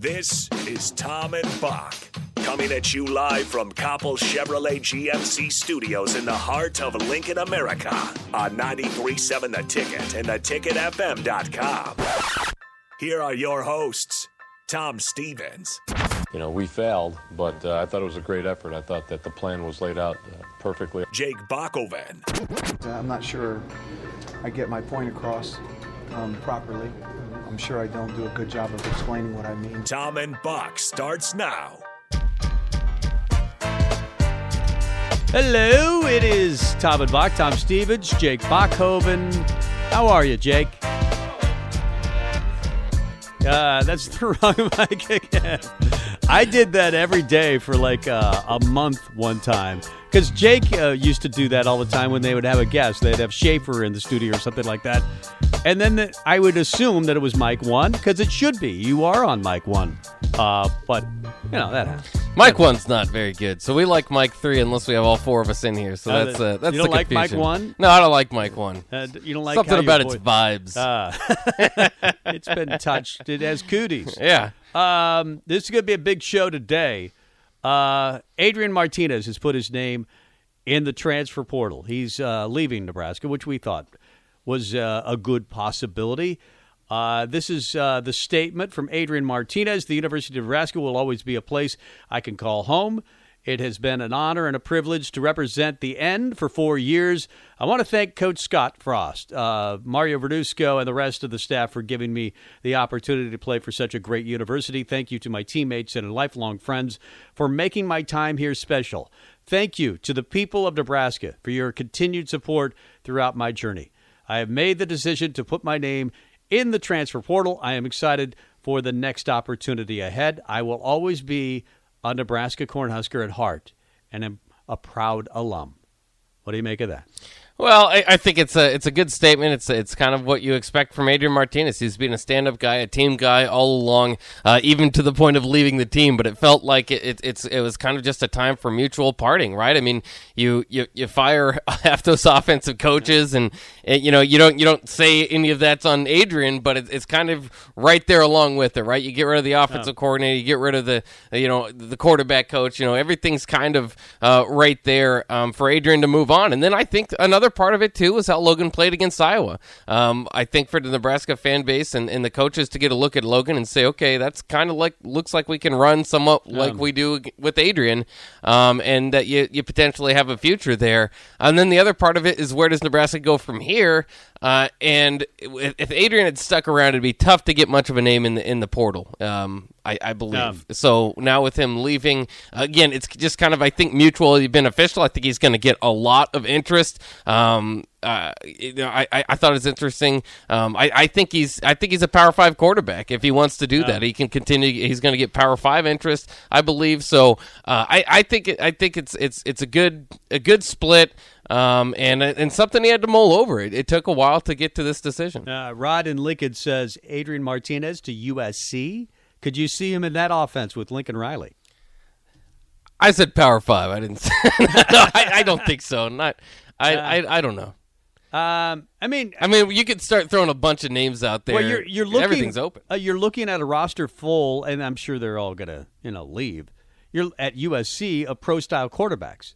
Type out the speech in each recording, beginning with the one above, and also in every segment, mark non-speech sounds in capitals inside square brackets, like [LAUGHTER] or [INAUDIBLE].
This is Tom and Bock coming at you live from Coppel Chevrolet GMC studios in the heart of Lincoln, America on 93.7 The Ticket and theticketfm.com. Here are your hosts, Tom Stevens. You know, we failed, but uh, I thought it was a great effort. I thought that the plan was laid out uh, perfectly. Jake Bockoven. I'm not sure I get my point across um, properly. I'm sure I don't do a good job of explaining what I mean. Tom and Bock starts now. Hello, it is Tom and Bock, Tom Stevens, Jake Bockoven. How are you, Jake? Uh, that's [LAUGHS] the wrong mic again. I did that every day for like uh, a month one time. Because Jake uh, used to do that all the time when they would have a guest. They'd have Schaefer in the studio or something like that. And then the, I would assume that it was mic one because it should be. You are on mic one. Uh, but, you know, that happens. mic one's not very good, so we like mic three unless we have all four of us in here. So Uh, that's uh, that's you don't the like mic one? No, I don't like mic one. Uh, you don't like Something about its vibes. Ah. [LAUGHS] it's been touched. It has cooties. yeah. Um, this is going to be a big show today. Uh, Adrian Martinez has put his name in the transfer portal. He's uh, leaving Nebraska, which we thought was uh, a good possibility. Uh, this is uh, the statement from Adrian Martinez. The University of Nebraska will always be a place I can call home. It has been an honor and a privilege to represent the end for four years. I want to thank Coach Scott Frost, uh, Mario Verduzco, and the rest of the staff for giving me the opportunity to play for such a great university. Thank you to my teammates and lifelong friends for making my time here special. Thank you to the people of Nebraska for your continued support throughout my journey. I have made the decision to put my name in the transfer portal. I am excited for the next opportunity ahead. I will always be a Nebraska Cornhusker at heart and am a proud alum. What do you make of that? Well, I, I think it's a it's a good statement. It's it's kind of what you expect from Adrian Martinez. He's been a stand up guy, a team guy all along, uh, even to the point of leaving the team. But it felt like it, it it's it was kind of just a time for mutual parting, right? I mean, you you, you fire [LAUGHS] half those offensive coaches, and it, you know you don't you don't say any of that's on Adrian, but it, it's kind of right there along with it, right? You get rid of the offensive coordinator, you get rid of the you know the quarterback coach. You know everything's kind of uh, right there um, for Adrian to move on. And then I think another part of it too is how Logan played against Iowa. Um, I think for the Nebraska fan base and, and the coaches to get a look at Logan and say, okay, that's kind of like looks like we can run somewhat like we do with Adrian, um, and that you you potentially have a future there. And then the other part of it is where does Nebraska go from here? Uh, and if Adrian had stuck around, it'd be tough to get much of a name in the in the portal. Um, I, I believe. Um, so now with him leaving, again, it's just kind of I think mutually beneficial. I think he's going to get a lot of interest. Um, uh, you know, I, I I thought it's interesting. Um, I, I think he's I think he's a Power Five quarterback. If he wants to do that, he can continue. He's going to get Power Five interest, I believe. So uh, I I think I think it's it's it's a good a good split. Um, and and something he had to mull over. It, it took a while to get to this decision. Uh, Rod in Lincoln says Adrian Martinez to USC. Could you see him in that offense with Lincoln Riley? I said Power Five. I didn't. [LAUGHS] Say, no, I, I don't think so. Not. I, I. I don't know. Um, I mean, I mean, you could start throwing a bunch of names out there. well, you're you're looking Everything's open. Uh, you're looking at a roster full, and I'm sure they're all gonna you know leave. You're at USC of pro style quarterbacks,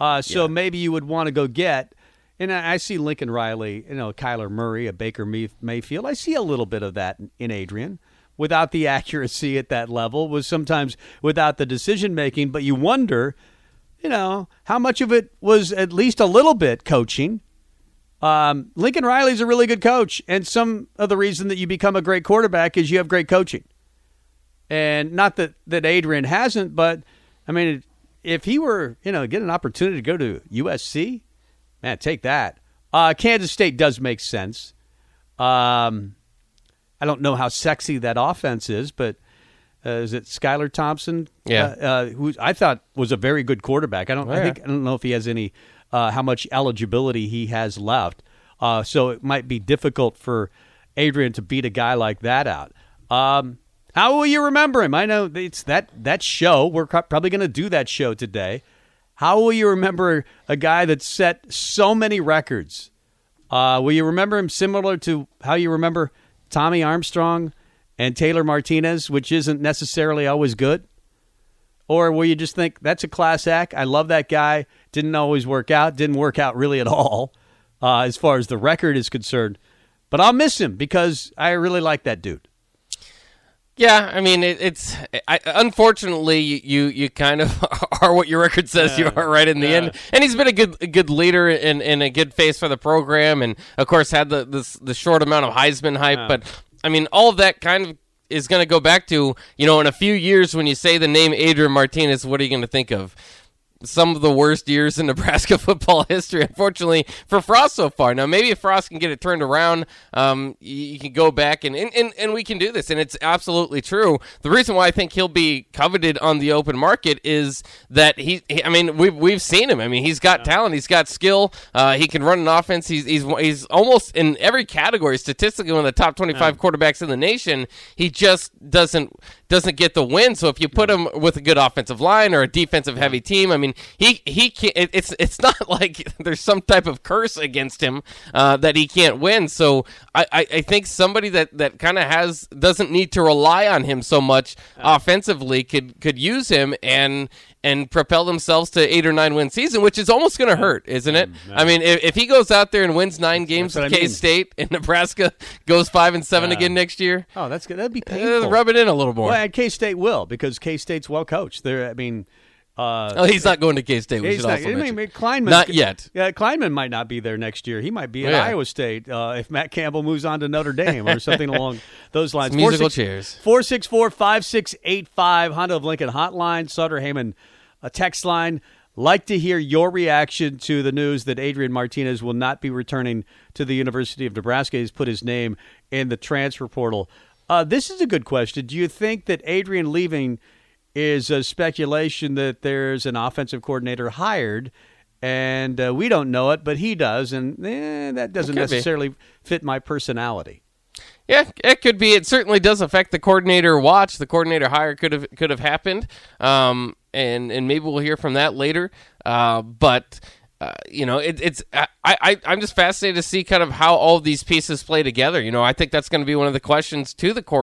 uh, so maybe you would want to go get. And I I see Lincoln Riley, you know, Kyler Murray, a Baker Mayfield. I see a little bit of that in Adrian, without the [LAUGHS] accuracy at that level, was sometimes without the decision making. But you wonder, you know, how much of it was at least a little bit coaching. Um, Lincoln Riley's a really good coach, and some of the reason that you become a great quarterback is you have great coaching. And not that that Adrian hasn't, but I mean, if he were, you know, get an opportunity to go to USC, man, take that. Uh, Kansas State does make sense. Um, I don't know how sexy that offense is, but uh, is it Skylar Thompson? Yeah. uh, uh, who I thought was a very good quarterback. I don't. Oh, I think I don't know if he has any uh, how much eligibility he has left. Uh, so it might be difficult for Adrian to beat a guy like that out. Um, how will you remember him? I know it's that that show. We're probably going to do that show today. How will you remember a guy that set so many records? Uh, will you remember him similar to how you remember Tommy Armstrong and Taylor Martinez, which isn't necessarily always good? Or will you just think that's a class act? I love that guy. Didn't always work out. Didn't work out really at all, uh, as far as the record is concerned. But I'll miss him because I really like that dude. Yeah, I mean it, it's I, unfortunately you you kind of [LAUGHS] are what your record says you are right in the end, and he's been a good a good leader and, and a good face for the program, and of course had the this, the short amount of Heisman hype, but I mean all of that kind of is going to go back to you know in a few years when you say the name Adrian Martinez, what are you going to think of? Some of the worst years in [LAUGHS] Nebraska football history, unfortunately, for Frost so far. Now, maybe if Frost can get it turned around, um, you, you can go back and, and, and, and we can do this. And it's absolutely true. The reason why I think he'll be coveted on the open market is that he, he I mean, we've, we've seen him. I mean, he's got talent, he's got skill, uh, he can run an offense. He's, he's, he's almost in every category, statistically, one of the top 25 quarterbacks in the nation. He just doesn't doesn't get the win. So if you put him with a good offensive line or a defensive heavy team, I mean, he he can't. It's it's [LAUGHS] not like there's some type of curse against him uh, that he can't win. So I, I, I think somebody that that kind of has doesn't need to rely on him so much offensively could could use him and and propel themselves to eight or nine win season, which is almost going to hurt, isn't it? I mean, if, if he goes out there and wins nine games with K State and Nebraska [LAUGHS] goes five and seven again next year, Oh, that's good. That'd be uh, painful. rub it in a little more. Well, K State will because K State's well coached. They're, I mean, uh, oh, he's not going to K State. We should not- also I mean, mention. Klieman, Not yet. Yeah, Klieman might not be there next year. He might be at Yeah. Iowa State uh, if Matt Campbell moves on to Notre Dame or something [LAUGHS] along those lines. It's musical chairs. 464 5685 Honda of Lincoln Hotline, Sutter Heyman a text line. Like to hear your reaction to the news that Adrian Martinez will not be returning to the University of Nebraska. He's put his name in the transfer portal. Uh, this is a good question. Do you think that Adrian leaving is a speculation that there's an offensive coordinator hired? And uh, we don't know it, but he does, and eh, that doesn't could be. necessarily fit my personality. Yeah, it could be. It certainly does affect the coordinator watch. The coordinator hire could have could have happened, um, and and maybe we'll hear from that later. Uh, but uh, you know, it, it's I, I I'm just fascinated to see kind of how all these pieces play together. You know, I think that's going to be one of the questions to the court.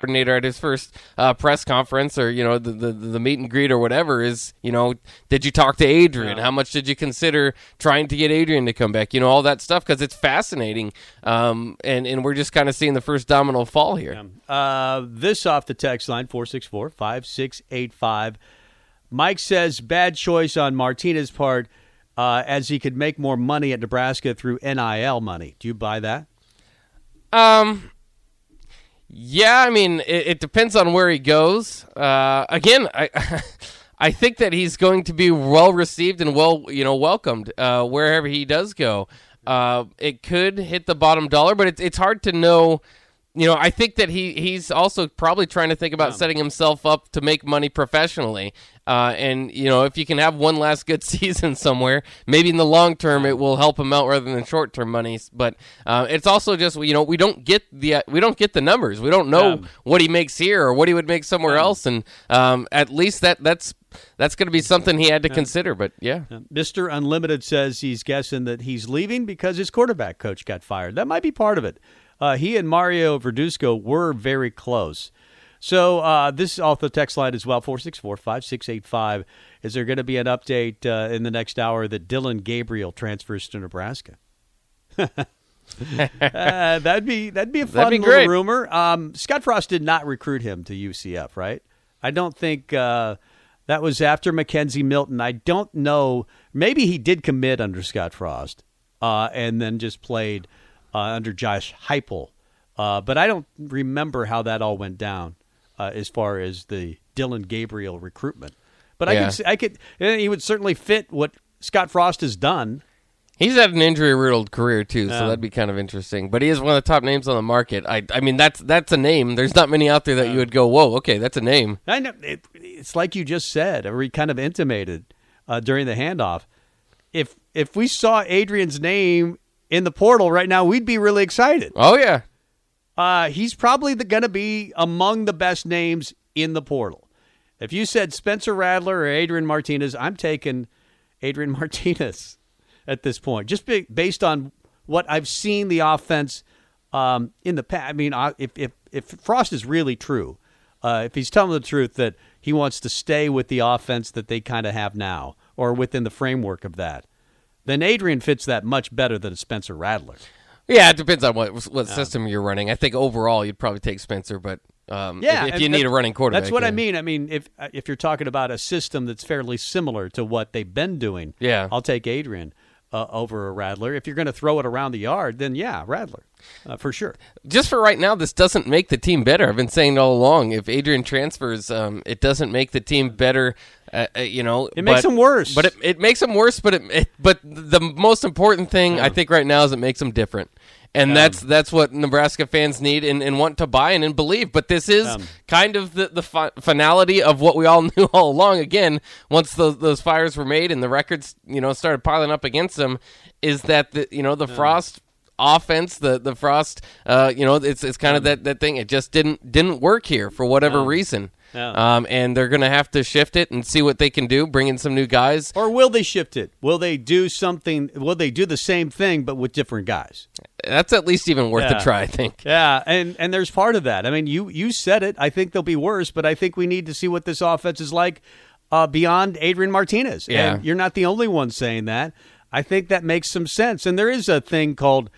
Coordinator at his first uh, press conference or you know the, the the meet and greet or whatever is you know did you talk to Adrian how much did you consider trying to get Adrian to come back you know all that stuff because it's fascinating um, and and we're just kind of seeing the first domino fall here Uh, this off the text line 464 5685. Mike says bad choice on Martinez's part uh, as he could make more money at Nebraska through NIL money. Do you buy that? Um. Yeah, I mean, it, it depends on where he goes. Uh, again, I, [LAUGHS] I think that he's going to be well received and well, you know, welcomed uh, wherever he does go. Uh, it could hit the bottom dollar, but it's it's hard to know. You know, I think that he he's also probably trying to think about setting himself up to make money professionally. Uh, and you know, if you can have one last good [LAUGHS] season somewhere, maybe in the long term it will help him out rather than short term monies. But uh, it's also just you know we don't get the we don't get the numbers. We don't know what he makes here or what he would make somewhere else. And um, at least that that's that's going to be something he had to consider. But yeah, Mr. Unlimited says he's guessing that he's leaving because his quarterback coach got fired. That might be part of it. Uh, he and Mario Verduzco were very close. So uh, this is off the text line as well, 464 5685. Is there going to be an update uh, in the next hour that Dillon Gabriel transfers to Nebraska? [LAUGHS] uh, that'd be that'd be a fun be little great. rumor. Um, Scott Frost did not recruit him to UCF, right? I don't think uh, that was after McKenzie Milton. I don't know. Maybe he did commit under Scott Frost, uh, and then just played uh, under Josh Heupel. Uh, but I don't remember how that all went down uh, as far as the Dillon Gabriel recruitment. But I Yeah. could, see- I could, he would certainly fit what Scott Frost has done. He's had an injury-riddled career too, so Yeah. that'd be kind of interesting. But he is one of the top names on the market. I, I mean, that's that's a name. There's not many out there that you would go, "Whoa, okay, that's a name." I know it, it's like you just said, or we kind of intimated uh, during the handoff. If if we saw Adrian's name in the portal right now, we'd be really excited. Oh yeah, Uh, he's probably going to be among the best names in the portal. If you said Spencer Rattler or Adrian Martinez, I'm taking Adrian [LAUGHS] Martinez at this point, just be, based on what I've seen the offense um, in the past. I mean, if if if Frost is really true, uh, if he's telling the truth that he wants to stay with the offense that they kind of have now, or within the framework of that, then Adrian fits that much better than Spencer Rattler. Yeah. It depends on what what system you're running. I think overall you'd probably take Spencer, but um, Yeah, if, if you need a running quarterback, That's what I mean. I mean, if uh, if you're talking about a system that's fairly similar to what they've been doing, Yeah. I'll take Adrian uh, over a Rattler. If you're going to throw it around the yard, then yeah, Rattler uh, for sure. just for right now, this doesn't make the team better. I've been saying all along. If Adrian transfers, um, it doesn't make the team better. Uh, uh, you know, It makes but- them worse. But it, it makes them worse. But it, it but the most important thing I think right now is it makes them different. And that's that's what Nebraska fans need and, and want to buy in and believe. But this is kind of the the fi- finality of what we all [LAUGHS] knew all along. Again, once those those fires were made and the records you know started piling up against them, is that the you know the Frost offense, the the Frost, uh, you know, it's it's kind of that, that thing. It just didn't didn't work here for whatever reason. Yeah. Um, and they're gonna have to shift it and see what they can do. Bring in some new guys. Or will they shift it? Will they do something? Will they do the same thing but with different guys? That's at least even worth Yeah. a try. I think. Yeah, and and there's part of that. I mean, you you said it. I think they'll be worse, but I think we need to see what this offense is like uh, beyond Adrian Martinez. Yeah. and you're not the only one saying that. I think that makes some sense. And there is a thing called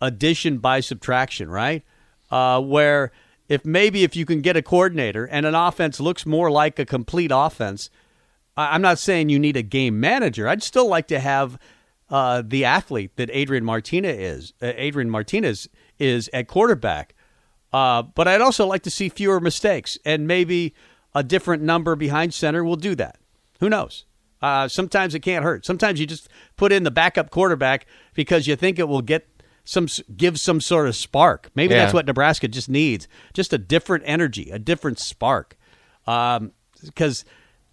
addition by subtraction, right? Uh, where if maybe if you can get a coordinator and an offense looks more like a complete offense, I'm not saying you need a game manager. I'd still like to have uh, the athlete that Adrian Martinez is. Uh, Adrian Martinez is at quarterback, uh, but I'd also like to see fewer mistakes and maybe a different number behind center will do that. Who knows? Uh, sometimes it can't hurt. Sometimes you just put in the backup quarterback because you think it will get some give some sort of spark. Maybe Yeah. that's what Nebraska just needs. Just a different energy, a different spark. Because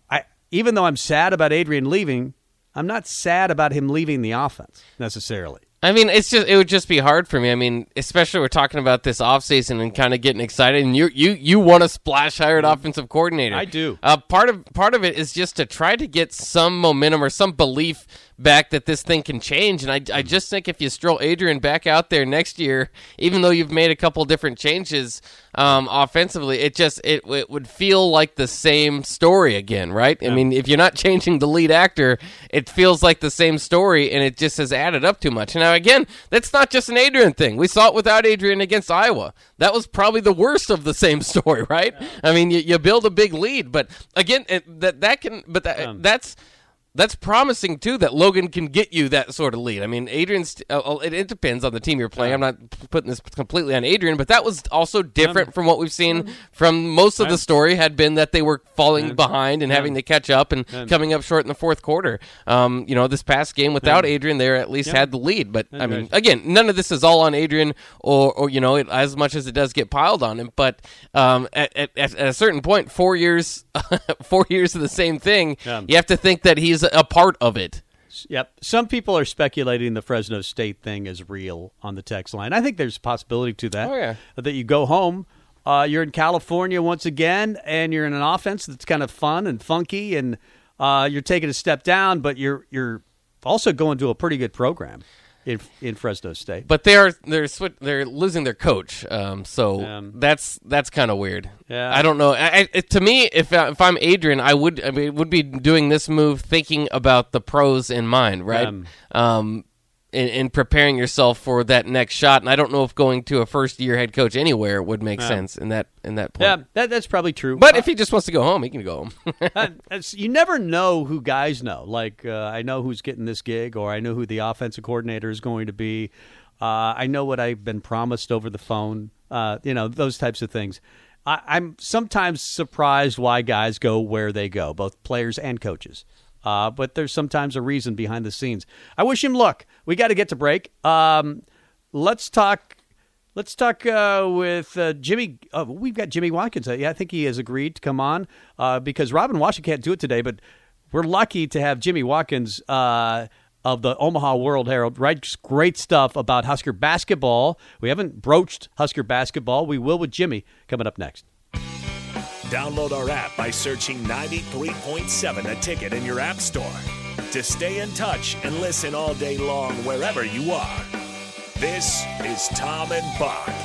I, even though I'm sad about Adrian leaving, I'm not sad about him leaving the offense necessarily. I mean, it's just it would just be hard for me. I mean, especially we're talking about this offseason and kind of getting excited, and you you you want a splash hired offensive coordinator. I do. Uh, part of part of it is just to try to get some momentum or some belief back that this thing can change. And I, I just think if you stroll Adrian back out there next year, even though you've made a couple different changes um, offensively, it just it, it would feel like the same story again, right? I mean, if you're not [LAUGHS] changing the lead actor, it feels like the same story, and it just has added up too much. Now, again, that's not just an Adrian thing. We saw it without Adrian against Iowa. That was probably the worst of the same [LAUGHS] story, right? I mean, you, you build a big lead, but again, it, that that can, but that, that's that's promising too that Logan can get you that sort of lead. I mean, Adrian's uh, it, it depends on the team you're playing. I'm not putting this completely on Adrian, but that was also different from what we've seen from most of the story had been that they were falling behind and having to catch up and coming up short in the fourth quarter. Um, you know, this past game without Adrian, they at least had the lead. But I mean, again, none of this is all on Adrian or, or you know, it, as much as it does get piled on him. But um, at, at, at a certain point, four years, [LAUGHS] four years of the same thing, you have to think that he's a part of it. Yep. Some people are speculating the Fresno State thing is real on the text line. I think there's a possibility to that. Oh, yeah. That you go home, uh, you're in California once again, and you're in an offense that's kind of fun and funky, and uh, you're taking a step down, but you're you're also going to a pretty good program in in Fresno State. But they are they're swi- they're losing their coach, um, so Um, that's that's kind of weird. Yeah. I don't know. I, I, to me, if I- if I'm Adrian, I would I mean, would be doing this move thinking about the pros in mind, right? Um, in, in preparing yourself for that next shot. And I don't know if going to a first year head coach anywhere would make sense in that in that point. Yeah, that, that's probably true. But if he just wants to go home, he can go home. [LAUGHS] Uh, you never know who guys know. Like uh, I know who's getting this gig, or I know who the offensive coordinator is going to be. Uh, I know what I've been promised over the phone. Uh, you know those types of things. I, I'm sometimes surprised why guys go where they go, both players and coaches. Uh, but there's sometimes a reason behind the scenes. I wish him luck. We got to get to break. Um, let's talk. Let's talk uh, with uh, Jimmy. Uh, we've got Jimmy Watkins. Yeah, I think he has agreed to come on uh, because Robin Washington can't do it today, but we're lucky to have Jimmy Watkins uh, of the Omaha World Herald. Writes great stuff about Husker basketball. We haven't broached Husker basketball. We will with Jimmy coming up next. Download our app by searching 93.7 The Ticket in your app store to stay in touch and listen all day long wherever you are. This is Tom and Bock.